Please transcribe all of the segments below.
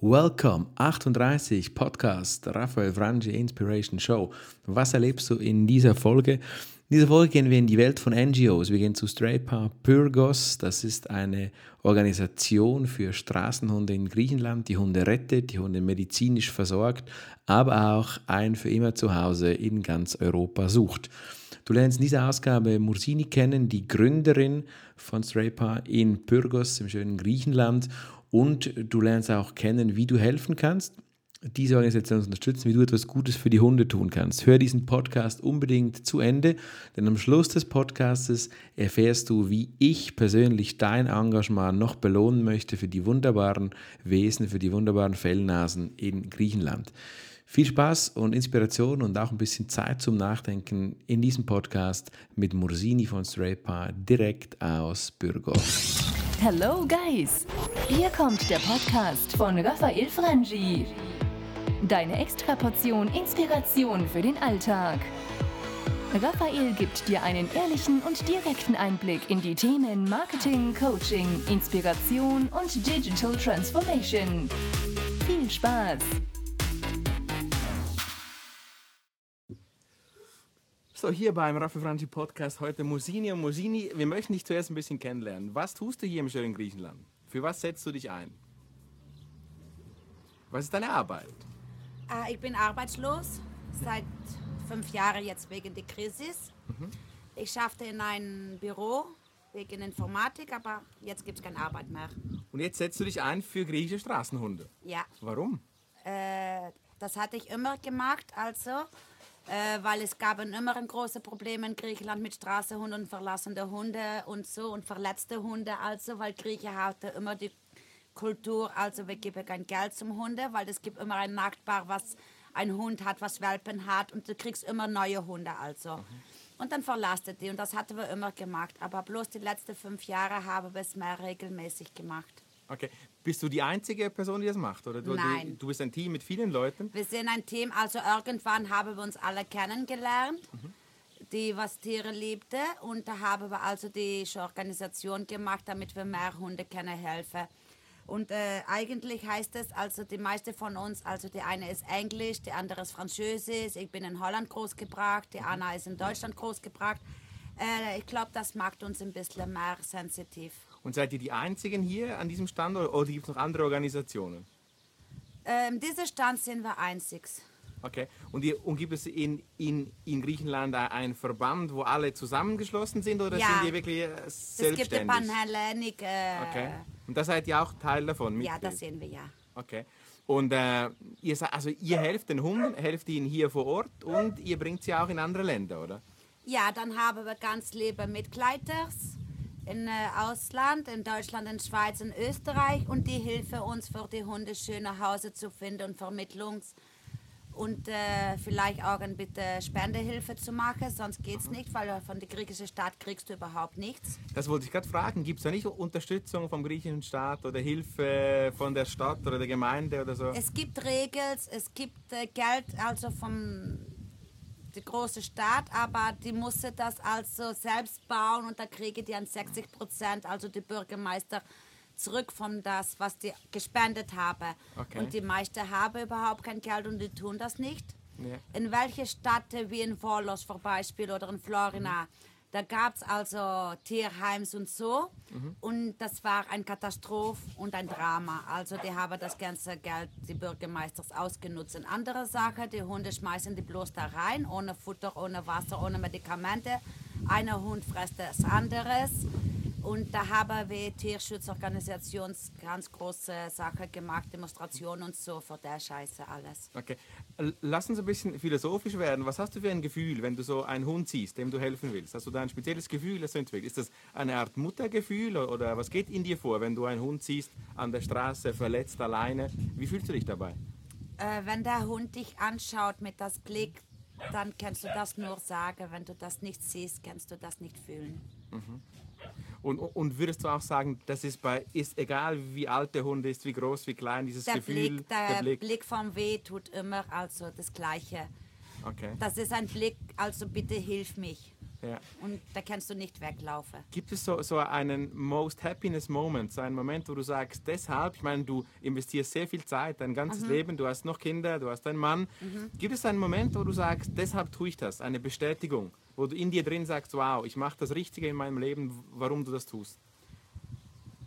Welcome 38 Podcast Raphael Frangi Inspiration Show. Was erlebst du in dieser Folge? In dieser Folge gehen wir in die Welt von NGOs. Wir gehen zu Straypa Pyrgos. Das ist eine Organisation für Straßenhunde in Griechenland, die Hunde rettet, die Hunde medizinisch versorgt, aber auch ein für immer Zuhause in ganz Europa sucht. Du lernst in dieser Ausgabe Mursini kennen, die Gründerin von Straypa in Pyrgos im schönen Griechenland und du lernst auch kennen, wie du helfen kannst, diese Organisation zu unterstützen, wie du etwas Gutes für die Hunde tun kannst. Hör diesen Podcast unbedingt zu Ende, denn am Schluss des Podcasts erfährst du, wie ich persönlich dein Engagement noch belohnen möchte für die wunderbaren Wesen, für die wunderbaren Fellnasen in Griechenland. Viel Spaß und Inspiration und auch ein bisschen Zeit zum Nachdenken in diesem Podcast mit Mursini von Straypa direkt aus Burgos. Hello Guys! Hier kommt der Podcast von Raphael Frangi. Deine Extraportion Inspiration für den Alltag. Raphael gibt dir einen ehrlichen und direkten Einblick in die Themen Marketing, Coaching, Inspiration und Digital Transformation. Viel Spaß! So, hier beim Raffi Franchi Podcast heute Musini und Musini. Wir möchten dich zuerst ein bisschen kennenlernen. Was tust du hier im schönen Griechenland? Für was setzt du dich ein? Was ist deine Arbeit? Äh, ich bin arbeitslos seit fünf Jahren jetzt wegen der Krise. Mhm. Ich schaffte in einem Büro wegen Informatik, aber jetzt gibt es keine Arbeit mehr. Und jetzt setzt du dich ein für griechische Straßenhunde? Ja. Warum? Äh, das hatte ich immer gemacht, also äh, weil es gab immer ein großes Problem in Griechenland mit Straßenhunden und verlassene Hunde und so und verletzte Hunde also, weil Griechen hatten immer die Kultur, also wir geben kein Geld zum Hunde, weil es gibt immer ein Nachbar, was ein Hund hat, was Welpen hat und du kriegst immer neue Hunde also. Mhm. Und dann verlasst die und das hatten wir immer gemacht, aber bloß die letzten fünf Jahre haben wir es mehr regelmäßig gemacht. Okay. Bist du die einzige Person, die das macht? Oder du, Nein. Du, du bist ein Team mit vielen Leuten? Wir sind ein Team, also irgendwann haben wir uns alle kennengelernt, mhm. die was Tiere liebte. Und da haben wir also die Organisation gemacht, damit wir mehr Hunde können helfen. Und äh, eigentlich heißt es, also die meisten von uns, also die eine ist Englisch, die andere ist Französisch, ich bin in Holland großgebracht, die Anna ist in Deutschland großgebracht. Äh, ich glaube, das macht uns ein bisschen mehr sensitiv. Und seid ihr die Einzigen hier an diesem Standort oder gibt es noch andere Organisationen? Ähm, dieser Stand sind wir einzig. Okay. Und, ihr, und, gibt es in, in, in Griechenland einen Verband, wo alle zusammengeschlossen sind oder ja. sind die wirklich selbstständig? Es gibt den Panhellenic. Äh, okay. Und da seid ihr auch Teil davon? Mitglied? Ja, das sehen wir ja. Okay. Und äh, ihr, also ihr helft den Hunden, helft ihnen hier vor Ort und ihr bringt sie auch in andere Länder, oder? Ja, dann haben wir ganz liebe Mitglieder in äh, Ausland, in Deutschland, in Schweiz, in Österreich und die Hilfe uns für die Hunde schön nach Hause zu finden und Vermittlungs- und äh, vielleicht auch ein bisschen Spendehilfe zu machen, sonst geht es nicht, weil von der griechischen Staat kriegst du überhaupt nichts. Das wollte ich gerade fragen. Gibt es da nicht Unterstützung vom griechischen Staat oder Hilfe von der Stadt oder der Gemeinde oder so? Es gibt Regeln, es gibt äh, Geld also vom die große Stadt, aber die musste das also selbst bauen und da kriege die an 60 Prozent, also die Bürgermeister, zurück von das, was die gespendet haben. Okay. Und die meisten haben überhaupt kein Geld und die tun das nicht. Ja. In welche Stadt wie in Volos zum Beispiel oder in Florina, mhm da gab es also Tierheims und so. Mhm. Und das war eine Katastrophe und ein Drama. Also die haben das ganze Geld, die Bürgermeister, ausgenutzt. Eine andere Sache, die Hunde schmeißen die bloß da rein, ohne Futter, ohne Wasser, ohne Medikamente. Einer Hund frisst das anderes. Und da haben wir Tierschutzorganisationen ganz große Sache gemacht, Demonstrationen und so für der Scheiße alles. Okay. Lass uns ein bisschen philosophisch werden. Was hast du für ein Gefühl, wenn du so einen Hund siehst, dem du helfen willst? Hast du da ein spezielles Gefühl, das du entwickelst? Ist das eine Art Muttergefühl oder was geht in dir vor, wenn du einen Hund siehst an der Straße, verletzt, alleine? Wie fühlst du dich dabei? Äh, wenn der Hund dich anschaut mit das Blick, dann kannst du das nur sagen. Wenn du das nicht siehst, kannst du das nicht fühlen. Mhm. Und, und würdest du auch sagen, das ist, bei, ist egal, wie alt der Hund ist, wie groß, wie klein, dieses der Gefühl? Blick, der, der Blick. Blick vom Weh tut immer also das Gleiche. Okay. Das ist ein Blick, also bitte hilf mich. Ja. Und da kannst du nicht weglaufen. Gibt es so, so einen Most Happiness Moment, so einen Moment, wo du sagst, deshalb, ich meine, du investierst sehr viel Zeit, dein ganzes Leben, du hast noch Kinder, du hast einen Mann. Gibt es einen Moment, wo du sagst, deshalb tue ich das, eine Bestätigung, wo du in dir drin sagst, wow, ich mache das Richtige in meinem Leben, warum du das tust?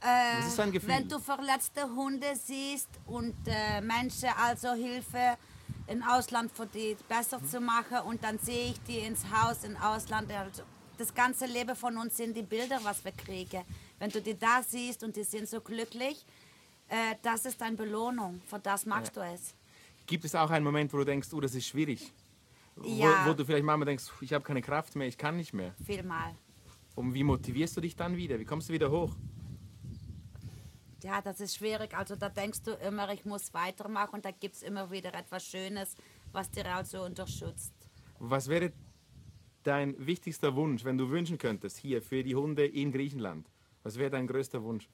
Äh, Was ist dein Gefühl? Wenn du verletzte Hunde siehst und äh, Menschen also Hilfe im Ausland für die besser zu machen und dann sehe ich die ins Haus im Ausland. Also das ganze Leben von uns sind die Bilder, was wir kriegen. Wenn du die da siehst und die sind so glücklich, äh, das ist eine Belohnung. Für das magst du es. Gibt es auch einen Moment, wo du denkst, oh, das ist schwierig? Ja. Wo, wo du vielleicht manchmal denkst, ich habe keine Kraft mehr, ich kann nicht mehr. Vielmal. Und wie motivierst du dich dann wieder? Wie kommst du wieder hoch? Ja, das ist schwierig. Also da denkst du immer, ich muss weitermachen und da gibt es immer wieder etwas Schönes, was dir also unterstützt. Was wäre dein wichtigster Wunsch, wenn du wünschen könntest, hier für die Hunde in Griechenland? Was wäre dein größter Wunsch?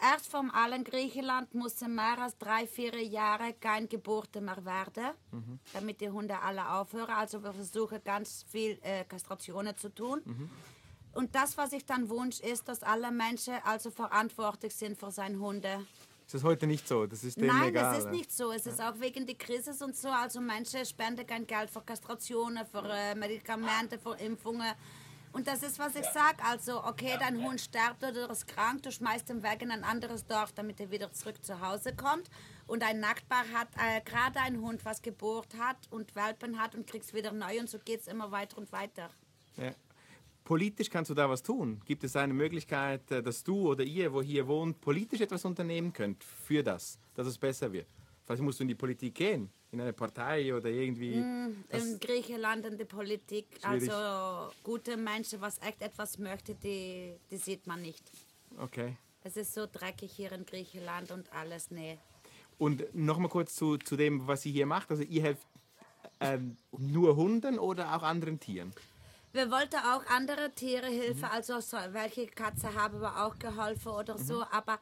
Erst vom allen Griechenland mussten mehr als drei, vier Jahre keine Geburten mehr werden, damit die Hunde alle aufhören. Also wir versuchen ganz viel äh, Kastrationen zu tun. Und das, was ich dann wünsche, ist, dass alle Menschen also verantwortlich sind für seine Hunde. Ist das heute nicht so? Das ist Nein, egal. es ist oder? nicht so. Es ist auch wegen der Krise und so. Also Menschen spenden kein Geld für Kastrationen, für äh, Medikamente, für Impfungen. Und das ist, was ich sage. Also, okay, dein Hund stirbt oder ist krank, du schmeißt ihn weg in ein anderes Dorf, damit er wieder zurück zu Hause kommt. Und ein Nachbar hat äh, gerade einen Hund, was geboren hat und Welpen hat und kriegst wieder neu. Und so geht es immer weiter und weiter. Ja. Politisch kannst du da was tun. Gibt es eine Möglichkeit, äh, dass du oder ihr, wo hier wohnt, politisch etwas unternehmen könnt für das, dass es besser wird? Vielleicht musst du in die Politik gehen, in eine Partei oder irgendwie. das- In Griechenland in der Politik, Schwierig. also gute Menschen, was echt etwas möchte, die, die sieht man nicht. Okay. Es ist so dreckig hier in Griechenland und alles, nee. Und nochmal kurz zu, zu dem, was ihr hier macht. Also ihr helft ähm, nur Hunden oder auch anderen Tieren? Wir wollten auch andere Tiere Hilfe, also so, welche Katze haben wir auch geholfen oder so, aber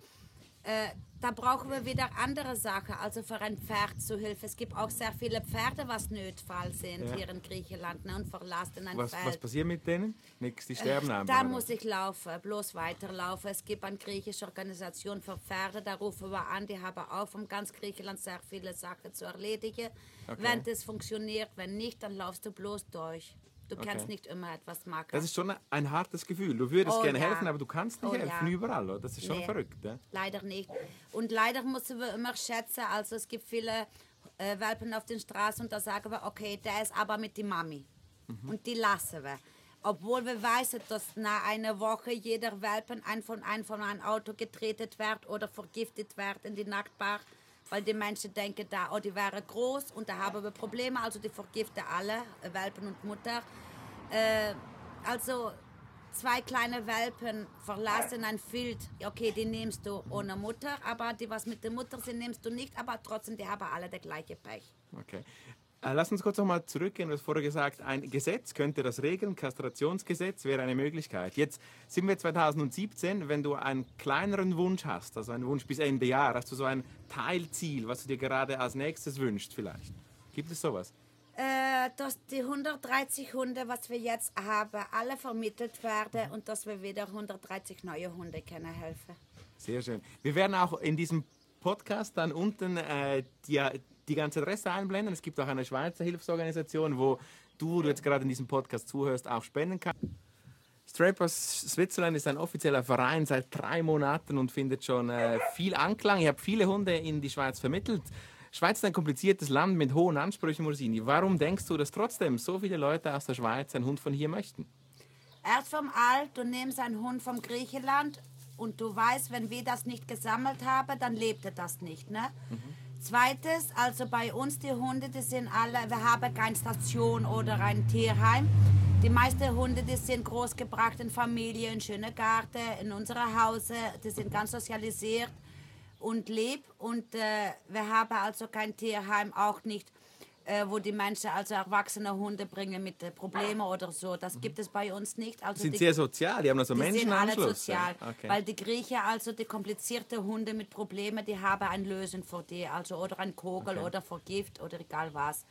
äh, da brauchen wir wieder andere Sachen, also für ein Pferd zu Hilfe. Es gibt auch sehr viele Pferde, was Notfall sind Ja. hier in Griechenland ne, und verlassen ein Was, Feld. was passiert mit denen? Nix, die sterben einfach. Da muss ich laufen, bloß weiterlaufen. Es gibt eine griechische Organisation für Pferde, da rufen wir an, die haben auch von ganz Griechenland sehr viele Sachen zu erledigen. Okay. Wenn das funktioniert, wenn nicht, dann laufst du bloß durch. Du kannst nicht immer etwas machen. Das ist schon ein hartes Gefühl. Du würdest Oh, gerne ja. helfen, aber du kannst nicht Oh, helfen ja. überall. Oder? Das ist schon Nee, verrückt. Ja? Leider nicht. Und leider müssen wir immer schätzen, also es gibt viele äh, Welpen auf den Straßen und da sagen wir, okay, der ist aber mit der Mami. Und die lassen wir. Obwohl wir wissen, dass nach einer Woche jeder Welpen ein von ein von einem Auto getreten wird oder vergiftet wird in die Nachtbar, weil die Menschen denken da, oh, die wären groß und da haben wir Probleme, also die vergiften alle, äh, Welpen und Mutter. Äh, also zwei kleine Welpen verlassen ein Feld. Okay, die nimmst du ohne Mutter, aber die, was mit der Mutter sind, nimmst du nicht, aber trotzdem, die haben alle der gleiche Pech. Okay. Äh, Lass uns kurz noch mal zurückgehen. Du hast vorher gesagt, ein Gesetz könnte das regeln. Kastrationsgesetz wäre eine Möglichkeit. Jetzt sind wir 2017. Wenn du einen kleineren Wunsch hast, also einen Wunsch bis Ende Jahr, hast du so ein Teilziel, was du dir gerade als nächstes wünschst vielleicht? Gibt es sowas? Äh, dass die 130 Hunde, was wir jetzt haben, alle vermittelt werden und dass wir wieder 130 neue Hunde können helfen. Sehr schön. Wir werden auch in diesem Podcast dann unten äh, die, die ganze Adresse einblenden. Es gibt auch eine Schweizer Hilfsorganisation, wo du, du jetzt gerade in diesem Podcast zuhörst, auch spenden kannst. Strappers Switzerland ist ein offizieller Verein seit drei Monaten und findet schon äh, viel Anklang. Ich habe viele Hunde in die Schweiz vermittelt. Schweiz ist ein kompliziertes Land mit hohen Ansprüchen, Morsini. Warum denkst du, dass trotzdem so viele Leute aus der Schweiz einen Hund von hier möchten? Erst vom Alt, du nimmst einen Hund vom Griechenland und du weißt, wenn wir das nicht gesammelt haben, dann lebte das nicht. Ne? Zweites, also bei uns die Hunde, die sind alle, wir haben keine Station oder ein Tierheim. Die meisten Hunde, die sind großgebracht in Familie, in schöne Garten, in unserer Hause, die sind ganz sozialisiert und lieb und äh, wir haben also kein Tierheim, auch nicht äh, wo die Menschen also erwachsene Hunde bringen mit äh, Problemen oder so. Das gibt es bei uns nicht. Also sind die, sehr sozial, die haben also die sind alle sozial, Okay. weil die Griechen, also die komplizierte Hunde mit Problemen, die haben ein Lösen für die, also oder ein Kogel oder für Gift oder egal was.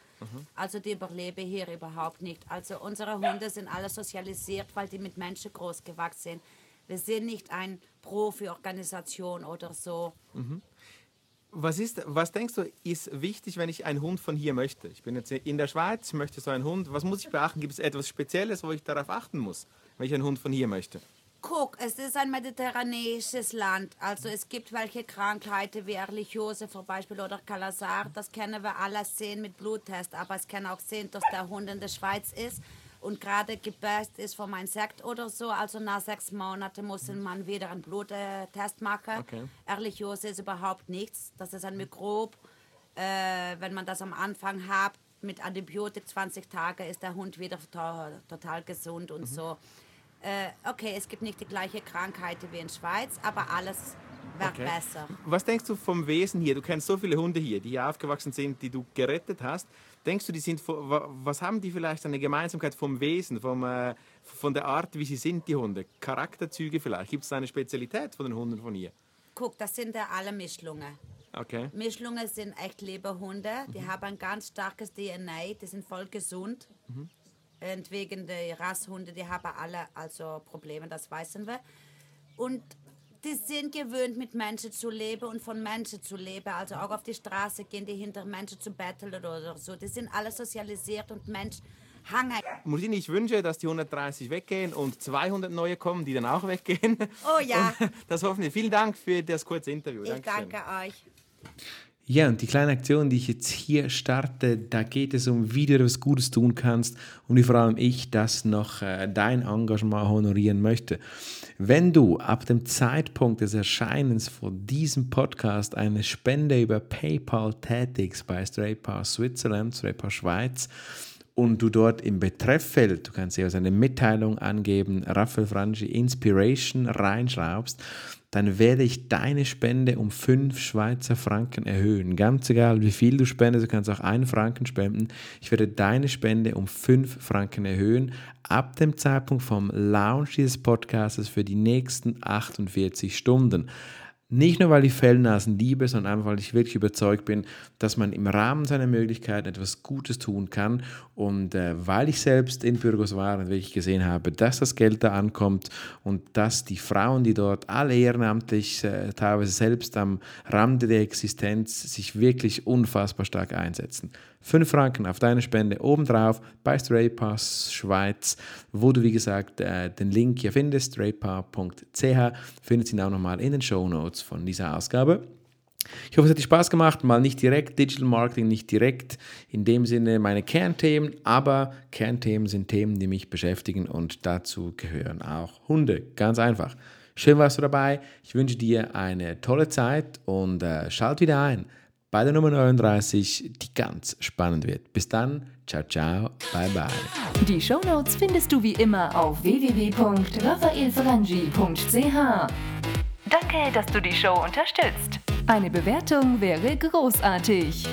Also die überleben hier überhaupt nicht. Also unsere Hunde sind alle sozialisiert, weil die mit Menschen groß gewachsen sind. Wir sind nicht eine Profi-Organisation oder so. Was, ist, was denkst du, ist wichtig, wenn ich einen Hund von hier möchte? Ich bin jetzt in der Schweiz, ich möchte so einen Hund. Was muss ich beachten? Gibt es etwas Spezielles, wo ich darauf achten muss, wenn ich einen Hund von hier möchte? Guck, es ist ein mediterraneisches Land. Also es gibt welche Krankheiten wie Ehrlichiose zum Beispiel oder Kalasar. Das können wir alle sehen mit Bluttest. Aber es kann auch sehen, dass der Hund in der Schweiz ist und gerade gebest ist von einem Sekt oder so. Also nach sechs Monaten muss man wieder einen Bluttest machen. Okay. Ehrlichiose ist überhaupt nichts. Das ist ein Mikrob. Äh, wenn man das am Anfang hat, mit Antibiotik 20 Tage, ist der Hund wieder to total gesund und so. Äh, okay, es gibt nicht die gleiche Krankheit wie in Schweiz, aber alles wird Okay. besser. Was denkst du vom Wesen hier? Du kennst so viele Hunde hier, die hier aufgewachsen sind, die du gerettet hast. Denkst du, die sind, was haben die vielleicht eine Gemeinsamkeit vom Wesen, vom, äh, von der Art, wie sie sind, die Hunde? Charakterzüge vielleicht? Gibt es eine Spezialität von den Hunden von hier? Guck, das sind ja alle Mischlungen. Okay. Mischlungen sind echt liebe Hunde. Die haben ein ganz starkes DNA. Die sind voll gesund. Und wegen der Rasshunde, die haben alle also Probleme, das wissen wir. Und die sind gewöhnt, mit Menschen zu leben und von Menschen zu leben. Also auch auf die Straße gehen die hinter Menschen zu betteln oder so. Die sind alle sozialisiert und Mensch hangen. Mutini, ich wünsche, dass die 130 weggehen und 200 neue kommen, die dann auch weggehen. Oh ja. Und das hoffen wir. Vielen Dank für das kurze Interview. Ich Dankeschön. danke euch. Ja, und die kleine Aktion, die ich jetzt hier starte, da geht es um, wie du etwas Gutes tun kannst und wie vor allem ich das noch äh, dein Engagement honorieren möchte. Wenn du ab dem Zeitpunkt des Erscheinens von diesem Podcast eine Spende über PayPal tätigst bei Straight Pass Switzerland, Straight Pass Schweiz, und du dort im Betrefffeld, du kannst hier eine Mitteilung angeben, Raphael Franchi Inspiration reinschraubst, dann werde ich deine Spende um 5 Schweizer Franken erhöhen. Ganz egal, wie viel du spendest, du kannst auch einen Franken spenden. Ich werde deine Spende um 5 Franken erhöhen, ab dem Zeitpunkt vom Launch dieses Podcasts für die nächsten 48 Stunden. Nicht nur, weil ich Fellnasen liebe, sondern einfach, weil ich wirklich überzeugt bin, dass man im Rahmen seiner Möglichkeiten etwas Gutes tun kann. Und äh, weil ich selbst in Burgos war und wirklich gesehen habe, dass das Geld da ankommt und dass die Frauen, die dort alle ehrenamtlich, äh, teilweise selbst am Rande der Existenz, sich wirklich unfassbar stark einsetzen. 5 Franken auf deine Spende obendrauf bei Stray Pass Schweiz, wo du wie gesagt äh, den Link hier findest, straypass.ch, findest ihn auch nochmal in den Show Notes von dieser Ausgabe. Ich hoffe, es hat dir Spaß gemacht, mal nicht direkt Digital Marketing, nicht direkt in dem Sinne meine Kernthemen, aber Kernthemen sind Themen, die mich beschäftigen und dazu gehören auch Hunde, ganz einfach. Schön warst du dabei, ich wünsche dir eine tolle Zeit und äh, schalt wieder ein bei der Nummer 39, die ganz spannend wird. Bis dann, ciao, ciao, bye, bye. Die Shownotes findest du wie immer auf www.raphaelfrangi.ch. Danke, dass du die Show unterstützt. Eine Bewertung wäre großartig.